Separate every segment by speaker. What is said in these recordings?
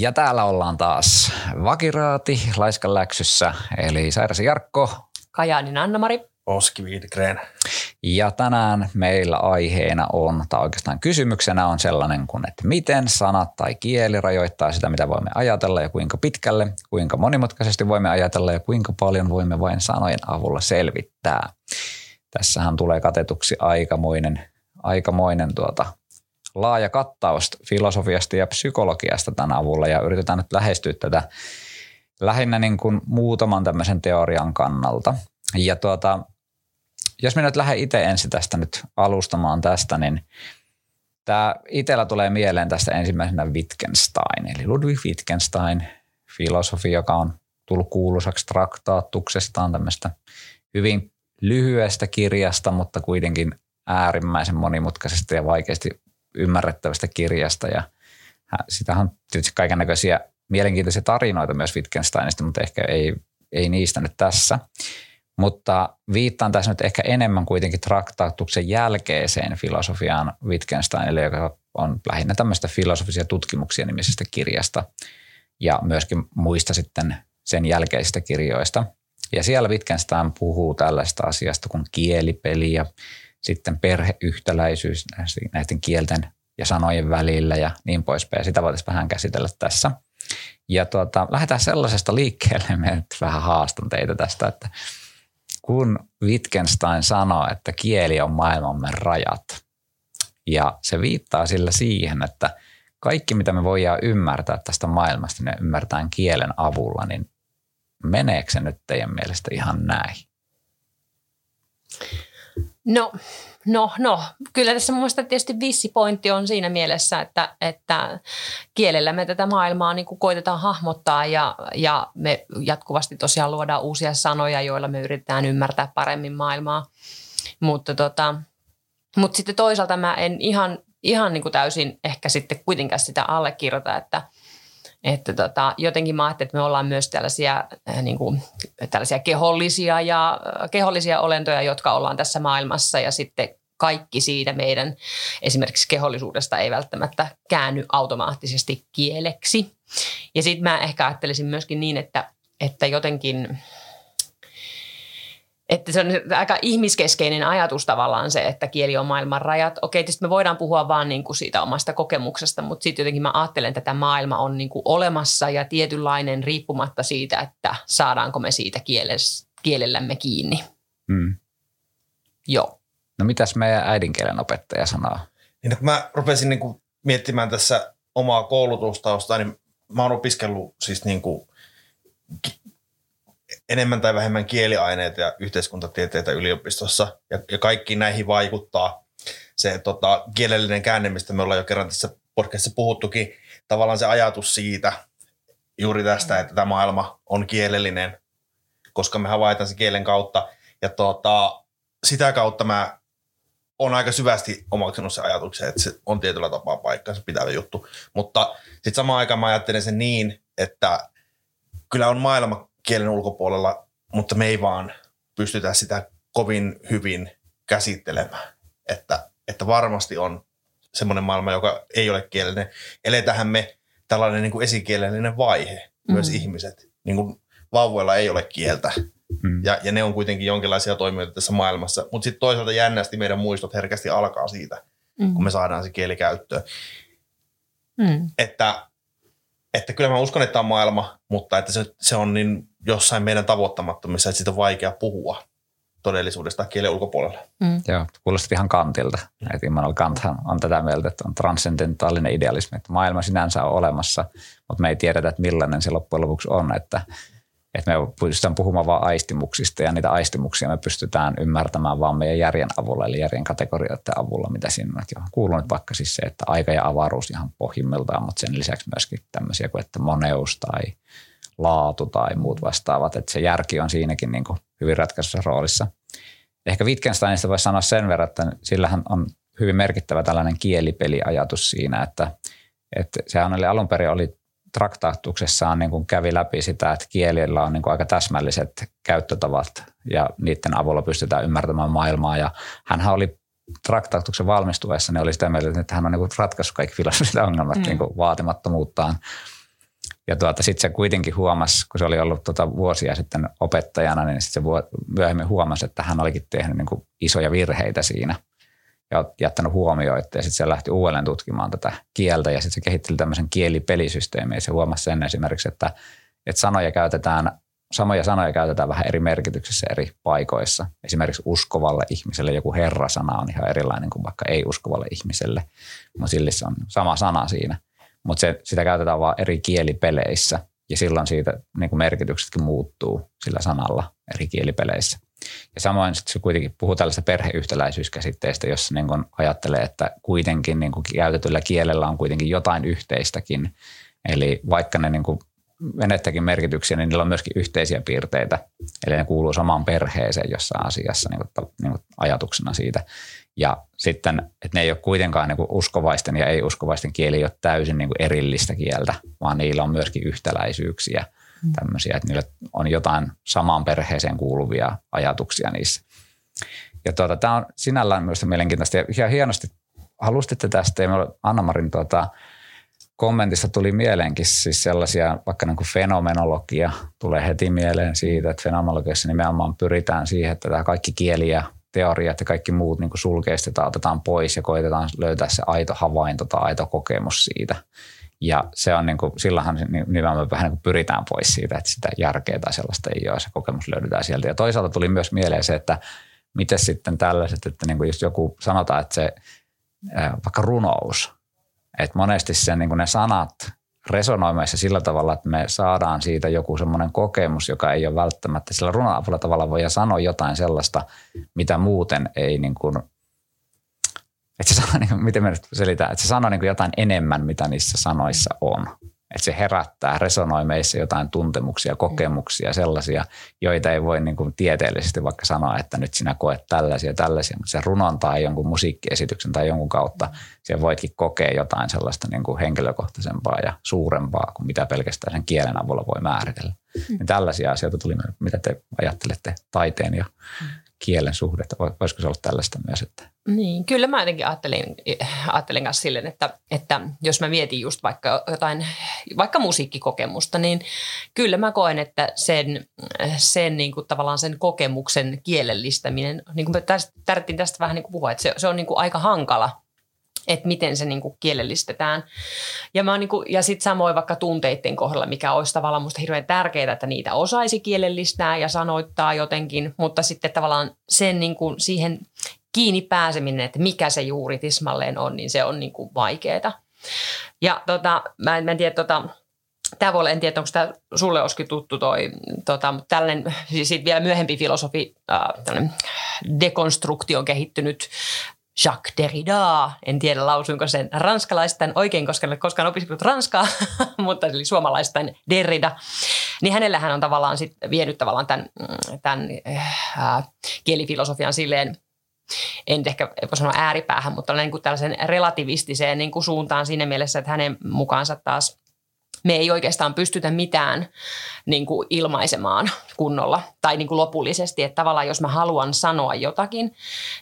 Speaker 1: Ja täällä ollaan taas vakiraati Laiskan läksyssä, eli Sairasi Jarkko.
Speaker 2: Kajaanin Anna-Mari.
Speaker 3: Oski Wiedgren.
Speaker 1: Ja tänään meillä aiheena on, tai oikeastaan kysymyksenä on sellainen kuin, että miten sanat tai kieli rajoittaa sitä, mitä voimme ajatella ja kuinka pitkälle, kuinka monimutkaisesti voimme ajatella ja kuinka paljon voimme vain sanojen avulla selvittää. Tässähän tulee katetuksi aikamoinen, aikamoinen tuota, laaja kattaus filosofiasta ja psykologiasta tämän avulla ja yritetään nyt lähestyä tätä lähinnä niin kuin muutaman tämmöisen teorian kannalta. Ja tuota, jos minä nyt lähden itse ensin tästä nyt alustamaan tästä, niin tämä itsellä tulee mieleen tästä ensimmäisenä Wittgenstein, eli Ludwig Wittgenstein, filosofi, joka on tullut kuuluisaksi traktaattuksestaan tämmöistä hyvin lyhyestä kirjasta, mutta kuitenkin äärimmäisen monimutkaisesta ja vaikeasti ymmärrettävästä kirjasta. Ja sitä on tietysti kaiken näköisiä mielenkiintoisia tarinoita myös Wittgensteinista, mutta ehkä ei, ei niistä nyt tässä. Mutta viittaan tässä nyt ehkä enemmän kuitenkin traktaatuksen jälkeiseen filosofiaan Wittgensteinille, joka on lähinnä tämmöistä filosofisia tutkimuksia nimisestä kirjasta ja myöskin muista sitten sen jälkeisistä kirjoista. Ja siellä Wittgenstein puhuu tällaista asiasta kuin kielipeli ja sitten perheyhtäläisyys näiden kielten ja sanojen välillä ja niin poispäin. Sitä voitaisiin vähän käsitellä tässä. Ja tuota, lähdetään sellaisesta liikkeelle, me nyt vähän haastan teitä tästä, että kun Wittgenstein sanoo, että kieli on maailmamme rajat, ja se viittaa sillä siihen, että kaikki mitä me voidaan ymmärtää tästä maailmasta, ne ymmärtää kielen avulla, niin meneekö se nyt teidän mielestä ihan näin?
Speaker 2: No, no, no. Kyllä tässä mun mielestä tietysti vissi pointti on siinä mielessä, että, että kielellä me tätä maailmaa niin kuin koitetaan hahmottaa ja, ja me jatkuvasti tosiaan luodaan uusia sanoja, joilla me yritetään ymmärtää paremmin maailmaa. Mutta tota, mutta sitten toisaalta mä en ihan, ihan niin kuin täysin ehkä sitten kuitenkaan sitä allekirjoita, että – että tota, jotenkin mä ajattelin, että me ollaan myös tällaisia, äh, niin kuin, tällaisia kehollisia, ja, äh, kehollisia olentoja, jotka ollaan tässä maailmassa ja sitten kaikki siitä meidän esimerkiksi kehollisuudesta ei välttämättä käänny automaattisesti kieleksi. Ja sitten mä ehkä ajattelisin myöskin niin, että, että jotenkin – että se on aika ihmiskeskeinen ajatus tavallaan se, että kieli on maailman rajat. Okei, tietysti me voidaan puhua vaan niin kuin siitä omasta kokemuksesta, mutta sitten jotenkin mä ajattelen, että tämä maailma on niin kuin olemassa ja tietynlainen riippumatta siitä, että saadaanko me siitä kieles, kielellämme kiinni. Hmm. Joo.
Speaker 1: No mitäs meidän äidinkielen opettaja sanoo?
Speaker 3: Niin, kun mä rupesin niin kuin miettimään tässä omaa koulutustausta, niin mä oon opiskellut siis niin kuin enemmän tai vähemmän kieliaineita ja yhteiskuntatieteitä yliopistossa. Ja, ja kaikki näihin vaikuttaa se tota, kielellinen käänne, mistä me ollaan jo kerran tässä podcastissa puhuttukin, tavallaan se ajatus siitä juuri tästä, että tämä maailma on kielellinen, koska me havaitaan se kielen kautta. Ja tota, sitä kautta mä on aika syvästi omaksunut se ajatuksen, että se on tietyllä tapaa paikkansa pitävä juttu. Mutta sitten samaan aikaan mä ajattelen sen niin, että kyllä on maailma kielen ulkopuolella, mutta me ei vaan pystytä sitä kovin hyvin käsittelemään. Että, että varmasti on semmoinen maailma, joka ei ole kielellinen. Eletähän me tällainen niin kuin esikielellinen vaihe, mm. myös ihmiset. Niin kuin vauvoilla ei ole kieltä. Mm. Ja, ja ne on kuitenkin jonkinlaisia toimijoita tässä maailmassa. Mutta sitten toisaalta jännästi meidän muistot herkästi alkaa siitä, mm. kun me saadaan se kieli käyttöön. Mm. Että, että kyllä mä uskon, että on maailma, mutta että se, se on niin jossain meidän tavoittamattomissa, että siitä on vaikea puhua todellisuudesta kielen ulkopuolella.
Speaker 1: Mm. Joo, kuulosti ihan Kantilta. Mm. Että Immanuel Kant on tätä mieltä, että on transcendentaalinen idealismi, että maailma sinänsä on olemassa, mutta me ei tiedetä, että millainen se loppujen lopuksi on, että, että me pystytään puhumaan vain aistimuksista ja niitä aistimuksia me pystytään ymmärtämään vain meidän järjen avulla, eli järjen kategorioiden avulla, mitä siinä on kuulunut vaikka siis se, että aika ja avaruus ihan pohjimmiltaan, mutta sen lisäksi myöskin tämmöisiä kuin, että moneus tai laatu tai muut vastaavat, että se järki on siinäkin niin kuin hyvin ratkaisussa roolissa. Ehkä Wittgensteinista voisi sanoa sen verran, että sillähän on hyvin merkittävä tällainen kielipeliajatus siinä, että, että sehän oli alun perin oli traktaattuksessaan niin kuin kävi läpi sitä, että kielillä on niin kuin aika täsmälliset käyttötavat ja niiden avulla pystytään ymmärtämään maailmaa. Ja hän oli traktaattuksen valmistuessa, niin oli sitä mieltä, että hän on niin kuin ratkaissut kaikki filosofiset ongelmat mm. niin kuin vaatimattomuuttaan Ja tuota, sitten se kuitenkin huomasi, kun se oli ollut tuota vuosia sitten opettajana, niin sitten se myöhemmin huomasi, että hän olikin tehnyt niin kuin isoja virheitä siinä ja jättänyt huomioita. Ja sitten se lähti uudelleen tutkimaan tätä kieltä ja sitten se kehitteli tämmöisen kielipelisysteemin. Ja se huomasi sen esimerkiksi, että, että sanoja käytetään samoja sanoja käytetään vähän eri merkityksissä eri paikoissa. Esimerkiksi uskovalle ihmiselle joku herrasana on ihan erilainen kuin vaikka ei-uskovalle ihmiselle, mutta sillä on sama sana siinä. Mutta se, sitä käytetään vain eri kielipeleissä ja silloin siitä niin kuin merkityksetkin muuttuu sillä sanalla eri kielipeleissä. Ja samoin sitten se kuitenkin puhuu tällaista perheyhtäläisyyskäsitteestä, jossa niin kuin ajattelee, että kuitenkin niin kuin käytetyllä kielellä on kuitenkin jotain yhteistäkin. Eli vaikka ne niin kuin menettäkin merkityksiä, niin niillä on myöskin yhteisiä piirteitä. Eli ne kuuluu samaan perheeseen jossain asiassa niin kuin, niin kuin ajatuksena siitä. Ja sitten, että ne ei ole kuitenkaan niin kuin uskovaisten ja ei-uskovaisten kieli ei ole täysin niin kuin erillistä kieltä, vaan niillä on myöskin yhtäläisyyksiä mm. tämmöisiä, että niillä on jotain samaan perheeseen kuuluvia ajatuksia niissä. Ja tuota, tämä on sinällään myös mielenkiintoista ja hienosti halustitte tästä ja Anna-Marin tuota, kommentissa tuli mieleenkin siis sellaisia, vaikka niin kuin fenomenologia tulee heti mieleen siitä, että fenomenologiassa nimenomaan pyritään siihen, että tämä kaikki kieli ja teoriat ja kaikki muut niin sulkeistetaan, otetaan pois ja koitetaan löytää se aito havainto tai aito kokemus siitä. Ja se on niin kuin, silloinhan nimenomaan vähän niin kuin pyritään pois siitä, että sitä järkeä tai sellaista ei ole, se kokemus löydetään sieltä. Ja toisaalta tuli myös mieleen se, että miten sitten tällaiset, että niin kuin jos joku sanotaan, että se vaikka runous, että monesti se, niin ne sanat resonoimassa sillä tavalla, että me saadaan siitä joku semmoinen kokemus, joka ei ole välttämättä sillä runon avulla tavalla voi sanoa jotain sellaista, mitä muuten ei niin kuin, että se sanoo, niin kuin, miten me nyt selitään, että se sanoo niin kuin jotain enemmän, mitä niissä sanoissa on että se herättää, resonoi meissä jotain tuntemuksia, kokemuksia, sellaisia, joita ei voi niin kuin tieteellisesti vaikka sanoa, että nyt sinä koet tällaisia tällaisia, mutta se runon tai jonkun musiikkiesityksen tai jonkun kautta se voitkin kokea jotain sellaista niin kuin henkilökohtaisempaa ja suurempaa kuin mitä pelkästään sen kielen avulla voi määritellä. Mm. Niin tällaisia asioita tuli, mitä te ajattelette taiteen ja mm kielen suhdetta? Voisiko se olla tällaista myös? Että?
Speaker 2: Niin, kyllä mä jotenkin ajattelin, ajattelin kanssa silleen, että, että jos mä mietin just vaikka jotain, vaikka musiikkikokemusta, niin kyllä mä koen, että sen, sen niin kuin tavallaan sen kokemuksen kielellistäminen, niin kuin me tästä, tästä vähän niin kuin puhua, että se, se on niin kuin aika hankala että miten se niin kuin kielellistetään. Ja, mä niin kuin, ja sitten samoin vaikka tunteiden kohdalla, mikä olisi tavallaan musta hirveän tärkeää, että niitä osaisi kielellistää ja sanoittaa jotenkin, mutta sitten tavallaan sen niin kuin siihen kiinni pääseminen, että mikä se juuri tismalleen on, niin se on niin kuin vaikeaa. Ja tota, mä, en, mä en tiedä, tota, Tämä voi olla, en tiedä, onko tämä sulle Oski tuttu toi, tota, mutta tällainen, siis vielä myöhempi filosofi, äh, dekonstruktio on kehittynyt Jacques Derrida, en tiedä lausuinko sen ranskalaistain oikein, koska en ole koskaan opiskellut ranskaa, mutta eli suomalaistain Derrida, niin hänellähän on tavallaan sit vienyt tavallaan tämän, tämän äh, kielifilosofian silleen, en ehkä voi sanoa ääripäähän, mutta niin kuin tällaisen relativistiseen niin kuin suuntaan siinä mielessä, että hänen mukaansa taas me ei oikeastaan pystytä mitään niin kuin ilmaisemaan kunnolla tai niin kuin lopullisesti. Että tavallaan jos mä haluan sanoa jotakin,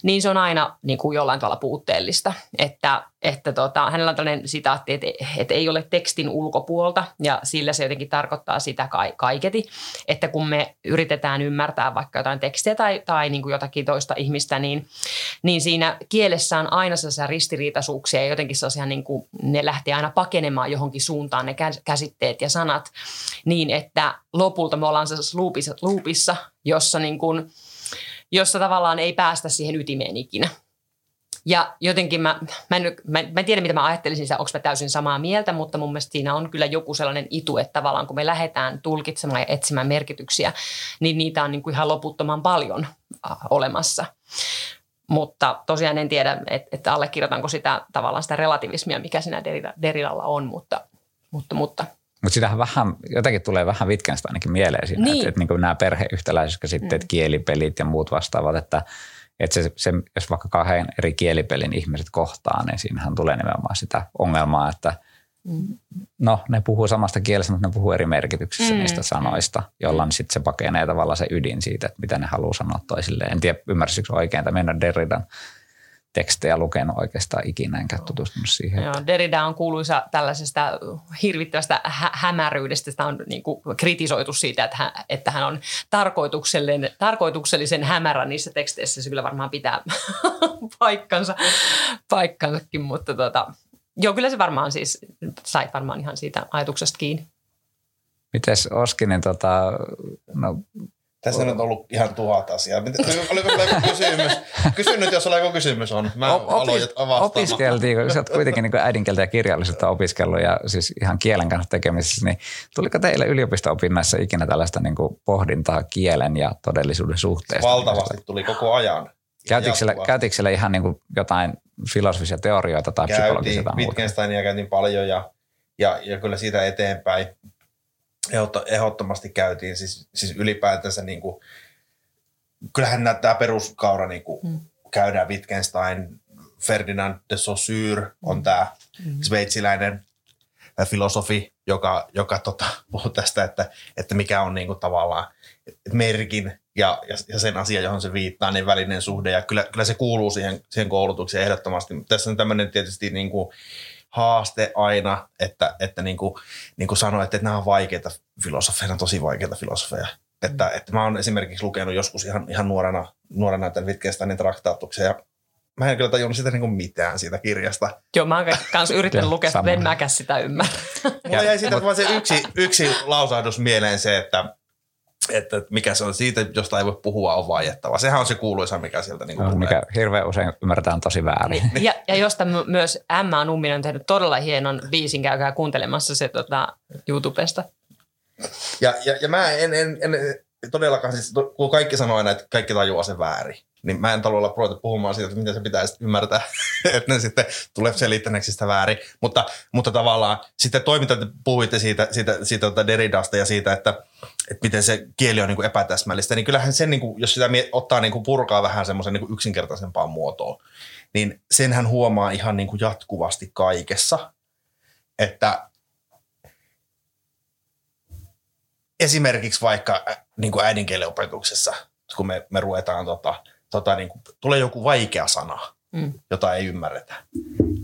Speaker 2: niin se on aina niin kuin jollain tavalla puutteellista. Että, että tota, hänellä on tällainen sitaatti, että, että ei ole tekstin ulkopuolta ja sillä se jotenkin tarkoittaa sitä kaiketi. Että kun me yritetään ymmärtää vaikka jotain tekstiä tai, tai niin kuin jotakin toista ihmistä, niin, niin siinä kielessä on aina sellaisia ristiriitaisuuksia ja jotenkin sellaisia, niin kuin, ne lähtee aina pakenemaan johonkin suuntaan ne käsitteet ja sanat niin, että lopulta me ollaan sellaisessa loopissa, loopissa jossa, niin kuin, jossa tavallaan ei päästä siihen ytimeen ikinä. Ja jotenkin mä, mä, en, mä, mä en tiedä, mitä mä ajattelisin onko mä täysin samaa mieltä, mutta mun mielestä siinä on kyllä joku sellainen itu, että tavallaan kun me lähdetään tulkitsemaan ja etsimään merkityksiä, niin niitä on niin kuin ihan loputtoman paljon olemassa. Mutta tosiaan en tiedä, että, että allekirjoitanko sitä tavallaan sitä relativismia, mikä siinä Deridalla on, mutta, mutta, mutta –
Speaker 1: mutta sitähän vähän, jotenkin tulee vähän Wittgenstein ainakin mieleen siinä, niin. että, että niin nämä perheyhtäläisyyskäsitteet, mm. kielipelit ja muut vastaavat, että, että se, se, jos vaikka kahden eri kielipelin ihmiset kohtaa, niin siinähän tulee nimenomaan sitä ongelmaa, että mm. no ne puhuu samasta kielestä, mutta ne puhuu eri merkityksissä mm. niistä sanoista, jolla sitten se pakenee tavallaan se ydin siitä, että mitä ne haluaa sanoa toisilleen. En tiedä, ymmärsikö oikein, että mennä Derridan tekstejä lukenut oikeastaan ikinä, enkä tutustunut siihen.
Speaker 2: Joo, Derrida on kuuluisa tällaisesta hirvittävästä hä- hämäryydestä. Sitä on niin kuin kritisoitu siitä, että hän, että hän on tarkoituksellinen, tarkoituksellisen hämärä niissä teksteissä. Se kyllä varmaan pitää paikkansa, paikkansakin, mutta tota, joo, kyllä se varmaan siis, sait varmaan ihan siitä ajatuksesta kiinni.
Speaker 1: Mites Oskinen, tota, no
Speaker 3: tässä on nyt ollut ihan tuhat asiaa. Oliko kysymys? Kysy nyt, jos joku kysymys on. Mä
Speaker 1: Opi- opiskeltiin, kun sä oot kuitenkin niin äidinkieltä ja kirjallisuutta opiskellut ja siis ihan kielen kanssa tekemisissä, niin tuliko teille yliopisto-opinnoissa ikinä tällaista niin kuin pohdintaa kielen ja todellisuuden suhteesta?
Speaker 3: Valtavasti tuli koko ajan.
Speaker 1: Käytiinkö siellä, käytiinkö siellä ihan niin kuin jotain filosofisia teorioita tai
Speaker 3: käytiin,
Speaker 1: psykologisia tai
Speaker 3: muuta? Wittgensteinia käytiin paljon ja, ja, ja kyllä siitä eteenpäin ehdottomasti käytiin, siis, siis ylipäätänsä niin kuin, kyllähän tämä peruskaura niin kuin, mm. käydään Wittgenstein, Ferdinand de Saussure on tämä mm. sveitsiläinen filosofi, joka, joka tota, puhuu tästä, että, että mikä on niin kuin, tavallaan merkin ja, ja, ja sen asia, johon se viittaa, niin välinen suhde. Ja kyllä, kyllä se kuuluu siihen, siihen koulutukseen ehdottomasti. Tässä on tämmöinen tietysti niin kuin, haaste aina, että, että niin kuin, niin kuin sanoit, että nämä on vaikeita filosofeja, on tosi vaikeita filosofeja. Että, että mä oon esimerkiksi lukenut joskus ihan, ihan nuorena, nuorena tämän Wittgensteinin traktaatuksen ja mä en kyllä tajunnut sitä niin mitään siitä kirjasta.
Speaker 2: Joo, mä oon kanssa yrittänyt lukea, mutta en mäkään sitä ymmärrä.
Speaker 3: Mulla jäi siitä vaan se yksi, yksi lausahdus mieleen se, että että mikä se on siitä, josta ei voi puhua, on vaiettava. Sehän on se kuuluisa, mikä sieltä niin
Speaker 1: no, Mikä hirveän usein ymmärretään tosi väärin.
Speaker 2: Niin, ja, ja josta myös Emma Numminen on tehnyt todella hienon biisin, käykää kuuntelemassa se tota, YouTubesta.
Speaker 3: Ja, ja, ja mä en, en, en todellakaan, siis, kun kaikki sanoo aina, että kaikki tajuaa sen väärin, niin mä en olla ruveta puhumaan siitä, että miten se pitäisi ymmärtää, että ne sitten tulee selittäneeksi sitä väärin. Mutta, mutta tavallaan sitten toiminta, että puhuitte siitä, siitä, siitä, siitä Deridasta ja siitä, että, että miten se kieli on niin kuin epätäsmällistä, niin kyllähän sen, niin kuin, jos sitä ottaa niin kuin purkaa vähän semmoisen niin yksinkertaisempaan muotoon, niin senhän huomaa ihan niin kuin jatkuvasti kaikessa, että esimerkiksi vaikka niin kuin äidinkielen opetuksessa, kun me, me ruvetaan, tota, tota, niin kuin, tulee joku vaikea sana, mm. jota ei ymmärretä.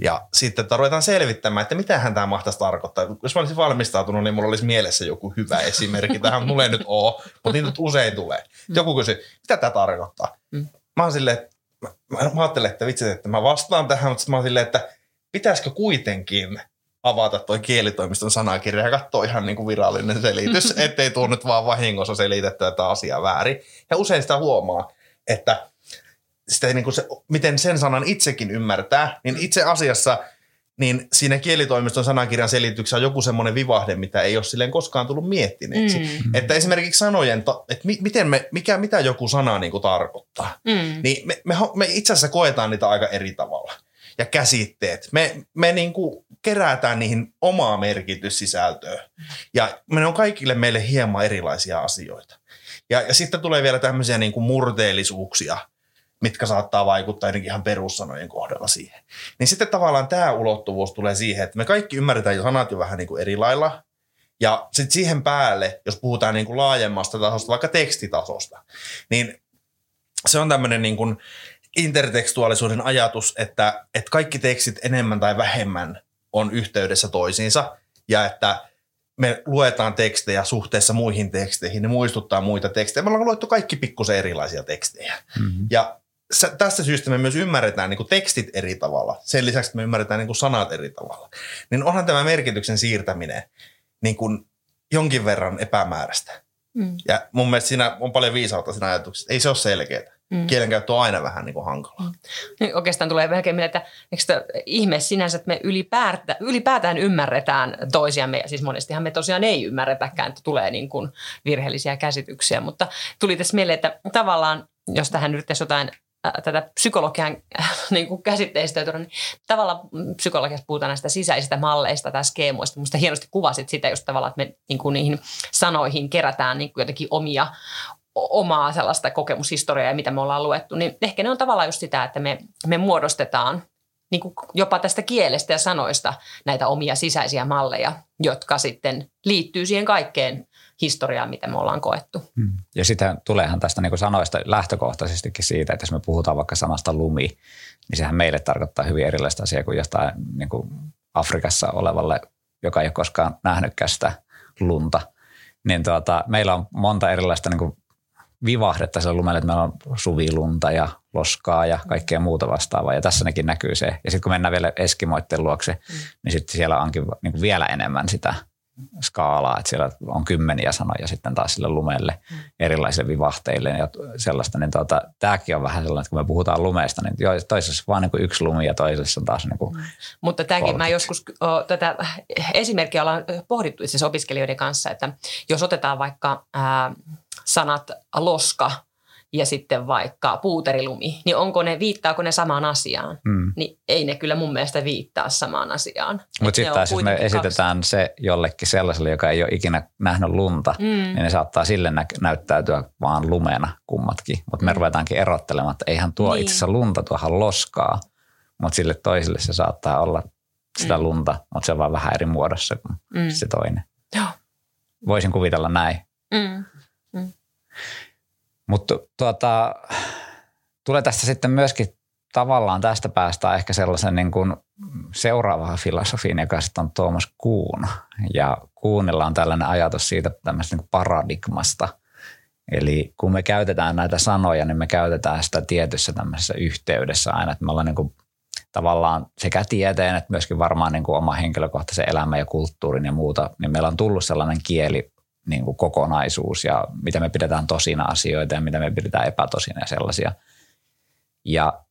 Speaker 3: Ja sitten ruvetaan selvittämään, että mitä hän tämä mahtaisi tarkoittaa. Jos mä olisin valmistautunut, niin mulla olisi mielessä joku hyvä esimerkki. Tähän mulle nyt ole, mutta niitä nyt usein tulee. Mm. Joku kysyy, mitä tämä tarkoittaa? Mm. Mä oon silleen, mä, mä ajattelen, että vitsi, että mä vastaan tähän, mutta mä oon silleen, että pitäisikö kuitenkin avata toi kielitoimiston sanakirja ja katsoa ihan niin kuin virallinen selitys, ettei tule nyt vaan vahingossa selitettyä tätä asiaa väärin. Ja usein sitä huomaa, että sitä niin kuin se, miten sen sanan itsekin ymmärtää, niin itse asiassa niin siinä kielitoimiston sanakirjan selityksessä on joku semmoinen vivahde, mitä ei ole silleen koskaan tullut miettineeksi. Mm. Että esimerkiksi sanojen, että miten me, mikä, mitä joku sana niin kuin tarkoittaa, mm. niin me, me, me itse asiassa koetaan niitä aika eri tavalla. Ja käsitteet. Me, me niin kuin kerätään niihin omaa merkityssisältöä. Ja ne on kaikille meille hieman erilaisia asioita. Ja, ja sitten tulee vielä tämmöisiä niin kuin murteellisuuksia, mitkä saattaa vaikuttaa ainakin ihan perussanojen kohdalla siihen. Niin sitten tavallaan tämä ulottuvuus tulee siihen, että me kaikki ymmärretään jo sanat jo vähän niin kuin eri lailla. Ja sitten siihen päälle, jos puhutaan niin kuin laajemmasta tasosta, vaikka tekstitasosta, niin se on tämmöinen niin kuin intertekstuaalisuuden ajatus, että, että kaikki tekstit enemmän tai vähemmän on yhteydessä toisiinsa ja että me luetaan tekstejä suhteessa muihin teksteihin, ne muistuttaa muita tekstejä. Me ollaan luettu kaikki pikkusen erilaisia tekstejä. Mm-hmm. Ja tästä syystä me myös ymmärretään niin kuin tekstit eri tavalla. Sen lisäksi että me ymmärretään niin kuin sanat eri tavalla. Niin onhan tämä merkityksen siirtäminen niin kuin jonkin verran epämääräistä. Mm. Ja mun mielestä siinä on paljon viisautta siinä ajatuksessa. Ei se ole selkeää. Mm. Kielenkäyttö on aina vähän niin kuin hankalaa. Mm.
Speaker 2: Niin oikeastaan tulee melkein mieleen, että eikö ihme sinänsä, että me ylipäätään, ylipäätään ymmärretään toisiamme. Ja siis monestihan me tosiaan ei ymmärretäkään, että tulee niin kuin virheellisiä käsityksiä. Mutta tuli tässä mieleen, että tavallaan, jos tähän yrittäisi jotain tätä psykologian äh, niin kuin käsitteistä, niin tavallaan psykologiassa puhutaan näistä sisäisistä malleista tai skeemoista. Minusta hienosti kuvasit sitä just tavallaan, että me niin kuin niihin sanoihin kerätään niin kuin jotenkin omia, omaa sellaista kokemushistoriaa ja mitä me ollaan luettu, niin ehkä ne on tavallaan just sitä, että me, me muodostetaan niin kuin jopa tästä kielestä ja sanoista näitä omia sisäisiä malleja, jotka sitten liittyy siihen kaikkeen historiaan, mitä me ollaan koettu. Hmm.
Speaker 1: Ja sitten tuleehan tästä niin kuin sanoista lähtökohtaisestikin siitä, että jos me puhutaan vaikka sanasta lumi, niin sehän meille tarkoittaa hyvin erilaista asiaa kuin jostain niin kuin Afrikassa olevalle, joka ei ole koskaan nähnytkään sitä lunta. Niin tuota, meillä on monta erilaista niin kuin vivahdetta sillä lumelle, että meillä on suvilunta ja loskaa ja kaikkea muuta vastaavaa. Ja tässä nekin näkyy se. Ja sitten kun mennään vielä Eskimoitten luokse, mm. niin sitten siellä onkin niin kuin vielä enemmän sitä skaalaa, että siellä on kymmeniä sanoja sitten taas sille lumelle mm. erilaisille vivahteille ja sellaista, niin tuota, tämäkin on vähän sellainen, että kun me puhutaan lumeesta, niin toisessa vaan niin kuin yksi lumi ja toisessa on taas niin kuin mm.
Speaker 2: Mutta tämäkin mä joskus o, tätä esimerkkiä ollaan pohdittu itse opiskelijoiden kanssa, että jos otetaan vaikka ää, sanat loska ja sitten vaikka puuterilumi, niin onko ne, viittaako ne samaan asiaan? Mm. Niin ei ne kyllä mun mielestä viittaa samaan asiaan.
Speaker 1: Mutta sitten taas jos me esitetään kaksi. se jollekin sellaiselle, joka ei ole ikinä nähnyt lunta, mm. niin ne saattaa sille nä- näyttäytyä vaan lumena kummatkin. Mutta me mm. ruvetaankin erottelemaan, että eihän tuo niin. itse asiassa lunta, tuohan loskaa. Mutta sille toiselle se saattaa olla sitä mm. lunta, mutta se on vaan vähän eri muodossa kuin mm. se toinen. Joo. Voisin kuvitella näin. Mm. Mutta tuota, tulee tästä sitten myöskin tavallaan tästä päästä ehkä sellaisen niin kuin seuraavaan filosofiin, joka sitten on Tuomas Kuun. Ja Kuunilla on tällainen ajatus siitä tämmöistä niin paradigmasta. Eli kun me käytetään näitä sanoja, niin me käytetään sitä tietyssä tämmöisessä yhteydessä aina, että me ollaan niin kuin tavallaan sekä tieteen että myöskin varmaan niin kuin oma henkilökohtaisen elämän ja kulttuurin ja muuta, niin meillä on tullut sellainen kieli niin kuin kokonaisuus ja mitä me pidetään tosina asioita ja mitä me pidetään epätosina ja sellaisia. Ja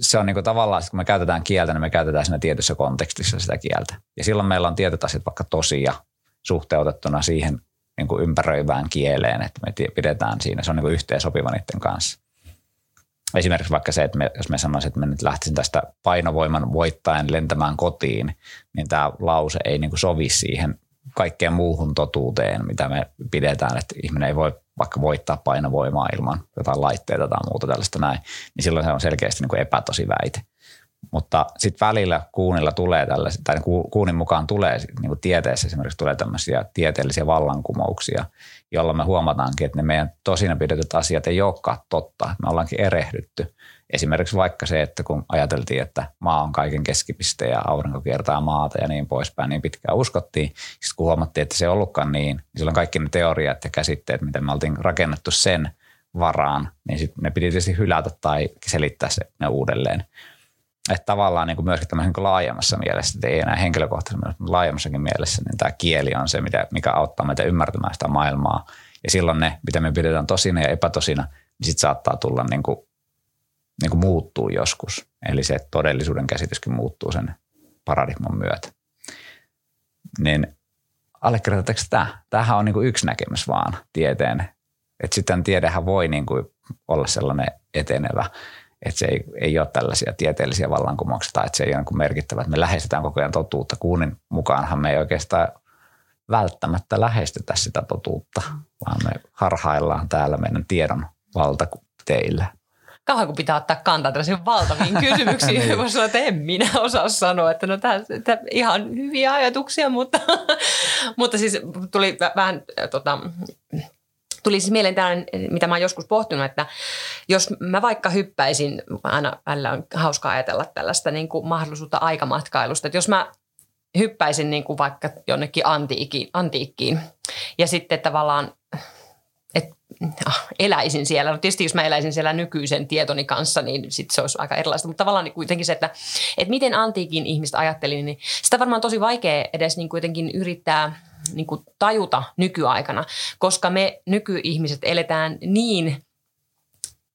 Speaker 1: se on niin kuin tavallaan, kun me käytetään kieltä, niin me käytetään siinä tietyssä kontekstissa sitä kieltä. Ja silloin meillä on tietyt asiat vaikka tosia suhteutettuna siihen niin kuin ympäröivään kieleen, että me pidetään siinä, se on niin kuin yhteensopiva niiden kanssa. Esimerkiksi vaikka se, että me, jos me sanoisin, että me nyt lähtisin tästä painovoiman voittaen lentämään kotiin, niin tämä lause ei niin kuin sovi siihen kaikkeen muuhun totuuteen, mitä me pidetään, että ihminen ei voi vaikka voittaa painovoimaa ilman jotain laitteita tai muuta tällaista näin, niin silloin se on selkeästi niin kuin epätosi väite. Mutta sitten välillä kuunilla tulee tällaisia, tai kuunin mukaan tulee niin kuin tieteessä esimerkiksi tulee tämmöisiä tieteellisiä vallankumouksia, jolla me huomataankin, että ne meidän tosina pidetyt asiat ei olekaan totta. Me ollaankin erehdytty. Esimerkiksi vaikka se, että kun ajateltiin, että maa on kaiken keskipiste ja aurinko kiertää maata ja niin poispäin, niin pitkään uskottiin. Sitten kun huomattiin, että se ei ollutkaan niin, niin silloin kaikki ne teoriat ja käsitteet, miten me oltiin rakennettu sen varaan, niin sitten ne piti tietysti hylätä tai selittää se ne uudelleen. Että tavallaan niin kuin myöskin tämmöisen niin laajemmassa mielessä, että ei enää henkilökohtaisesti, mutta laajemmassakin mielessä, niin tämä kieli on se, mikä auttaa meitä ymmärtämään sitä maailmaa. Ja silloin ne, mitä me pidetään tosina ja epätosina, niin sitten saattaa tulla niin kuin niin kuin muuttuu joskus. Eli se todellisuuden käsityskin muuttuu sen paradigman myötä. Niin allekirjoitatteko tämä? Tämähän on niin kuin yksi näkemys vaan tieteen. Että sitten tiedehän voi niin kuin olla sellainen etenevä, että se ei, ei ole tällaisia tieteellisiä vallankumouksia tai että se ei ole niin merkittävä, että me lähestytään koko ajan totuutta. Kuunin mukaanhan me ei oikeastaan välttämättä lähestytä sitä totuutta, vaan me harhaillaan täällä meidän tiedon valtateillä
Speaker 2: kauan kun pitää ottaa kantaa tällaisiin valtaviin kysymyksiin. niin. Voisi sanoa, että en minä osaa sanoa, että no tämä, tämä ihan hyviä ajatuksia, mutta, mutta siis tuli vähän tota, tuli siis mieleen tällainen, mitä mä oon joskus pohtinut, että jos mä vaikka hyppäisin, aina välillä on hauskaa ajatella tällaista niin kuin mahdollisuutta aikamatkailusta, että jos mä hyppäisin niin kuin vaikka jonnekin antiikkiin, antiikkiin ja sitten tavallaan että ah, eläisin siellä. No tietysti jos mä eläisin siellä nykyisen tietoni kanssa, niin sit se olisi aika erilaista. Mutta tavallaan niin kuitenkin se, että, että miten antiikin ihmiset ajatteli, niin sitä varmaan tosi vaikea edes niin kuitenkin yrittää niin kuin tajuta nykyaikana, koska me nykyihmiset eletään niin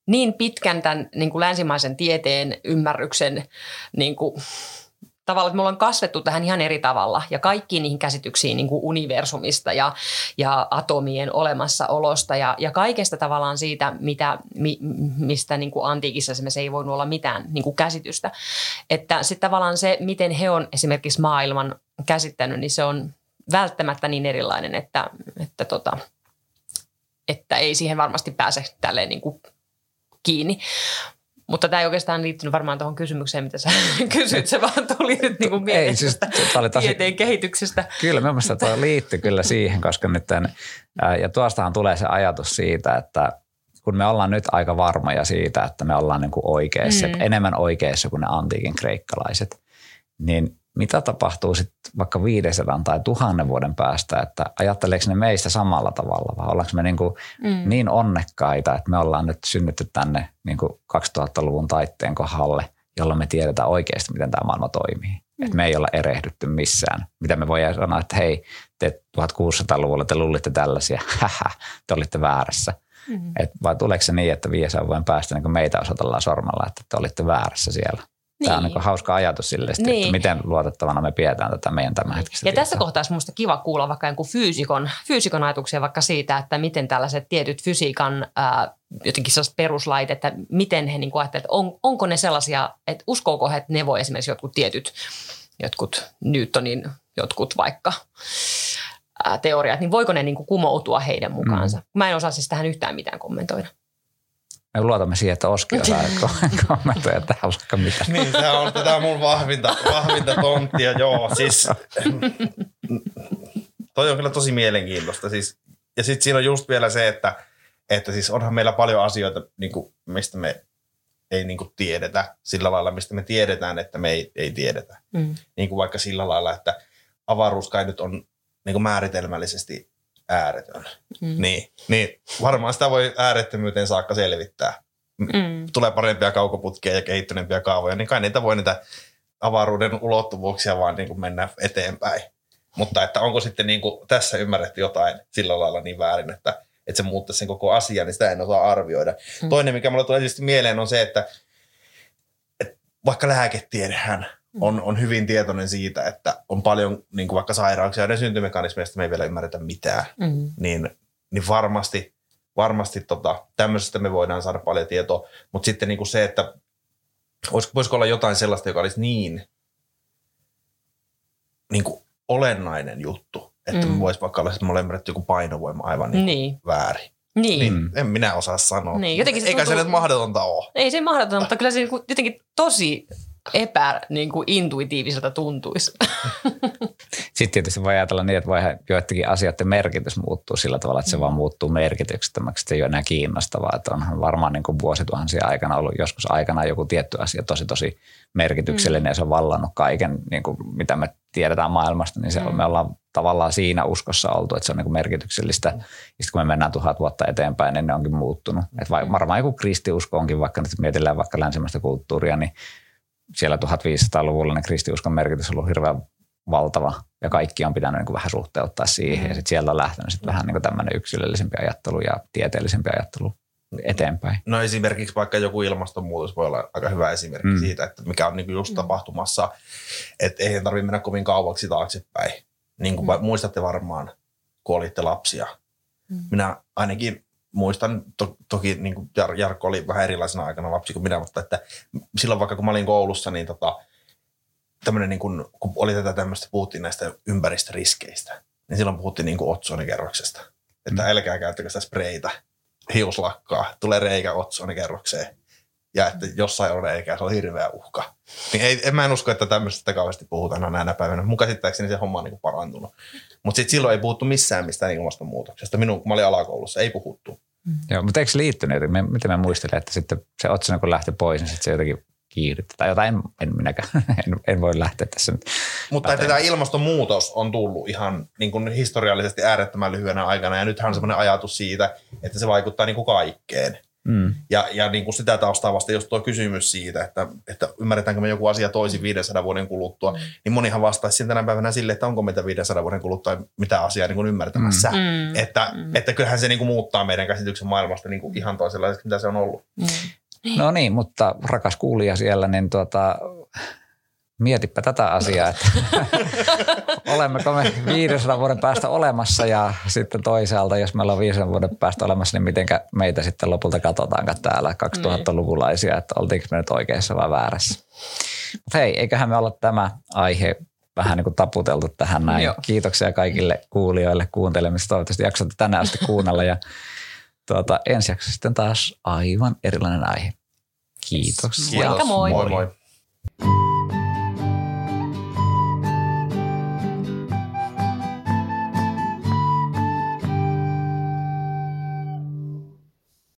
Speaker 2: niin pitkän tämän niin kuin länsimaisen tieteen ymmärryksen niin kuin, tavallaan, että me ollaan kasvettu tähän ihan eri tavalla ja kaikkiin niihin käsityksiin niin kuin universumista ja, ja atomien olemassaolosta ja, ja kaikesta tavallaan siitä, mitä, mi, mistä niin kuin antiikissa esimerkiksi ei voinut olla mitään niin kuin käsitystä. Että sitten tavallaan se, miten he on esimerkiksi maailman käsittänyt, niin se on välttämättä niin erilainen, että, että, tota, että ei siihen varmasti pääse tälleen niin kuin kiinni. mutta tämä ei oikeastaan liittynyt varmaan tuohon kysymykseen, mitä sä kysyit. Se vaan tuli nyt niin kuin
Speaker 1: Ei, siis
Speaker 2: mielestä
Speaker 1: tosi,
Speaker 2: tieteen kehityksestä.
Speaker 1: Kyllä, mielestäni tuo liittyy kyllä siihen, koska nyt tämän, ja tuostahan tulee se ajatus siitä, että kun me ollaan nyt aika varmoja siitä, että me ollaan niin kuin oikeassa,
Speaker 2: Mm.
Speaker 1: enemmän oikeassa kuin ne antiikin kreikkalaiset, niin mitä tapahtuu sitten vaikka 500 tai tuhannen vuoden päästä, että ajatteleeko ne meistä samalla tavalla vai ollaanko me niin, kuin
Speaker 2: Mm.
Speaker 1: niin onnekkaita, että me ollaan nyt synnytty tänne niin kuin 2000-luvun taitteen kohdalle, jolloin me tiedetään oikeasti, miten tämä maailma toimii. Mm. Että me ei olla erehdytty missään. Mitä me voidaan sanoa, että hei, te 1600-luvulla te luulitte tällaisia, hähä, te olitte väärässä.
Speaker 2: Mm.
Speaker 1: Et vai tuleeko se niin, että 500 vuoden päästä niin meitä osoitellaan sormella, että te olitte väärässä siellä? Tämä on
Speaker 2: Niin.
Speaker 1: niin hauska ajatus sille, niin.
Speaker 2: Niin.
Speaker 1: että miten luotettavana me pidetään tätä meidän tämänhetkistä
Speaker 2: Ja tässä
Speaker 1: tietoa.
Speaker 2: kohtaa olisi minusta kiva kuulla vaikka jonkun fyysikon, fyysikon ajatuksia vaikka siitä, että miten tällaiset tietyt fysiikan ää, jotenkin sellaiset peruslait, että miten he niin ajattelevat, että on, onko ne sellaisia, että uskooko he, että ne voi esimerkiksi jotkut tietyt, jotkut Newtonin, jotkut vaikka ää, teoriat, niin voiko ne niin kuin kumoutua heidän mukaansa? Mm. Mä en osaa siis tähän yhtään mitään kommentoida.
Speaker 1: Me luotamme siihen, että Oski osaa kommentoida tähän vaikka mitä.
Speaker 3: Niin, tämä on tätä mun vahvinta, vahvinta tonttia, joo. Siis, toi on kyllä tosi mielenkiintoista. Siis, ja sitten siinä on just vielä se, että, että siis onhan meillä paljon asioita, niin kuin, mistä me ei niin kuin tiedetä sillä lailla, mistä me tiedetään, että me ei, ei tiedetä.
Speaker 2: Mm.
Speaker 3: Niin kuin vaikka sillä lailla, että avaruus kai nyt on niin kuin määritelmällisesti ääretön.
Speaker 2: Mm.
Speaker 3: Niin, niin varmaan sitä voi äärettömyyteen saakka selvittää
Speaker 2: Mm.
Speaker 3: tulee parempia kaukoputkia ja kehittyneempiä kaavoja, niin kai niitä voi niitä avaruuden ulottuvuuksia vaan niin kuin mennä eteenpäin. Mutta että onko sitten niin kuin tässä ymmärretty jotain sillä lailla niin väärin, että, että se muuttaisi sen koko asian, niin sitä en osaa arvioida.
Speaker 2: Mm.
Speaker 3: Mm. Toinen, mikä mulle tulee tietysti mieleen, on se, että, että vaikka lääketiedehän on, on hyvin tietoinen siitä, että on paljon niin kuin vaikka sairauksia ja ne syntymekanismeista me ei vielä ymmärretä mitään
Speaker 2: Mm.
Speaker 3: niin, niin varmasti, varmasti tota, tämmöisestä me voidaan saada paljon tietoa. Mutta sitten niin kuin se, että vois, voisiko olla jotain sellaista, joka olisi niin, niin kuin olennainen juttu, että
Speaker 2: Mm.
Speaker 3: mm. me vois vaikka olla, että me olemme ymmärretty joku painovoima aivan niin.
Speaker 2: Niin.
Speaker 3: väärin.
Speaker 2: Niin.
Speaker 3: Niin, en minä osaa sanoa.
Speaker 2: Niin, jotenkin se
Speaker 3: Eikä se
Speaker 2: tuntuu-
Speaker 3: nyt mahdotonta ole.
Speaker 2: Ei se mahdoton, mutta kyllä se jotenkin tosi epä niin kuin intuitiiviselta tuntuisi.
Speaker 1: Sitten tietysti voi ajatella niin, että voi joidenkin asioiden merkitys muuttuu sillä tavalla, että se vaan muuttuu merkityksettömäksi, että se ei ole enää kiinnostavaa. Että onhan varmaan niin kuin vuosituhansia aikana ollut joskus aikana joku tietty asia tosi tosi merkityksellinen mm. ja se on vallannut kaiken, niin kuin mitä me tiedetään maailmasta, niin se on,
Speaker 2: Mm.
Speaker 1: me ollaan tavallaan siinä uskossa oltu, että se on niin kuin merkityksellistä. Ja sitten kun me mennään tuhat vuotta eteenpäin, niin ne onkin muuttunut. Että vai, varmaan joku kristiusko onkin, vaikka nyt mietitään vaikka länsimäistä kulttuuria, niin siellä 1500-luvulla niin kristiuskon merkitys on ollut hirveän valtava ja kaikki on pitänyt niin kuin vähän suhteuttaa siihen. Ja sitten sieltä on lähtenyt sitten vähän niin kuin tämmöinen yksilöllisempi ajattelu ja tieteellisempi ajattelu eteenpäin.
Speaker 3: No esimerkiksi vaikka joku ilmastonmuutos voi olla aika hyvä esimerkki
Speaker 1: Mm.
Speaker 3: mm. siitä, että mikä on niinku just tapahtumassa, että eihän tarvitse mennä kovin kauaksi taaksepäin. Niin kuin mm. muistatte varmaan, kun olitte lapsia.
Speaker 2: Mm.
Speaker 3: Minä ainakin muistan, to, toki niin kuin Jar, Jarkko oli vähän erilaisena aikana lapsi kuin minä, mutta että silloin vaikka kun mä olin koulussa, niin tota, tämmöinen niin kuin, kun oli tätä tämmöistä, puhuttiin näistä ympäristöriskeistä, niin silloin puhuttiin niin kuin otsonikerroksesta. Että
Speaker 1: Mm.
Speaker 3: älkää käyttäkö sitä spreitä, hius lakkaa, tulee reikä otsonikerrokseen. Ja että jossain on reikä, se on hirveä uhka. Niin ei, en mä en usko, että tämmöisestä kauheasti puhutaan näinä päivänä. Mun käsittääkseni se homma on niin parantunut. Mutta sitten silloin ei puhuttu missään mistään ilmastonmuutoksesta. Minun, kun mä olin alakoulussa, ei puhuttu.
Speaker 1: Joo, mutta eikö se liittynyt? Miten mä muistelen, että sitten se otsana kun lähti pois, niin sitten se jotenkin kiihdytti. Tai jotain, en, en minäkään, en, en, voi lähteä tässä nyt.
Speaker 3: Mutta että tämä ilmastonmuutos on tullut ihan niin kuin historiallisesti äärettömän lyhyenä aikana. Ja nythän on semmoinen ajatus siitä, että se vaikuttaa niin kuin kaikkeen.
Speaker 1: Mm.
Speaker 3: Ja, ja niin kuin sitä taustaa vasta, jos tuo kysymys siitä, että, että ymmärretäänkö me joku asia toisin 500 vuoden kuluttua, mm. niin monihan vastaisi siinä tänä päivänä sille, että onko meitä 500 vuoden kuluttua mitä asiaa niin kuin ymmärtämässä. Mm.
Speaker 2: Mm.
Speaker 3: Että, mm. että kyllähän se niin kuin muuttaa meidän käsityksen maailmasta niin kuin ihan toisenlaiseksi, mitä se on ollut.
Speaker 2: Mm.
Speaker 1: No niin, mutta rakas kuulija siellä, niin tuota, mietipä tätä asiaa, että olemmeko me 500 vuoden päästä olemassa ja sitten toisaalta, jos me ollaan 500 vuoden päästä olemassa, niin mitenkä meitä sitten lopulta katsotaanko täällä 2000-lukulaisia, että oltiinko me nyt oikeassa vai väärässä. Mutta hei, eiköhän me olla tämä aihe vähän niin kuin taputeltu tähän näin.
Speaker 2: Joo.
Speaker 1: Kiitoksia kaikille kuulijoille kuuntelemista. Toivottavasti jaksatte tänään asti kuunnella ja tuota, ensi jaksossa sitten taas aivan erilainen aihe. Kiitos. Kiitos.
Speaker 3: Kiitos.
Speaker 2: Moikka moi.
Speaker 3: moi, moi.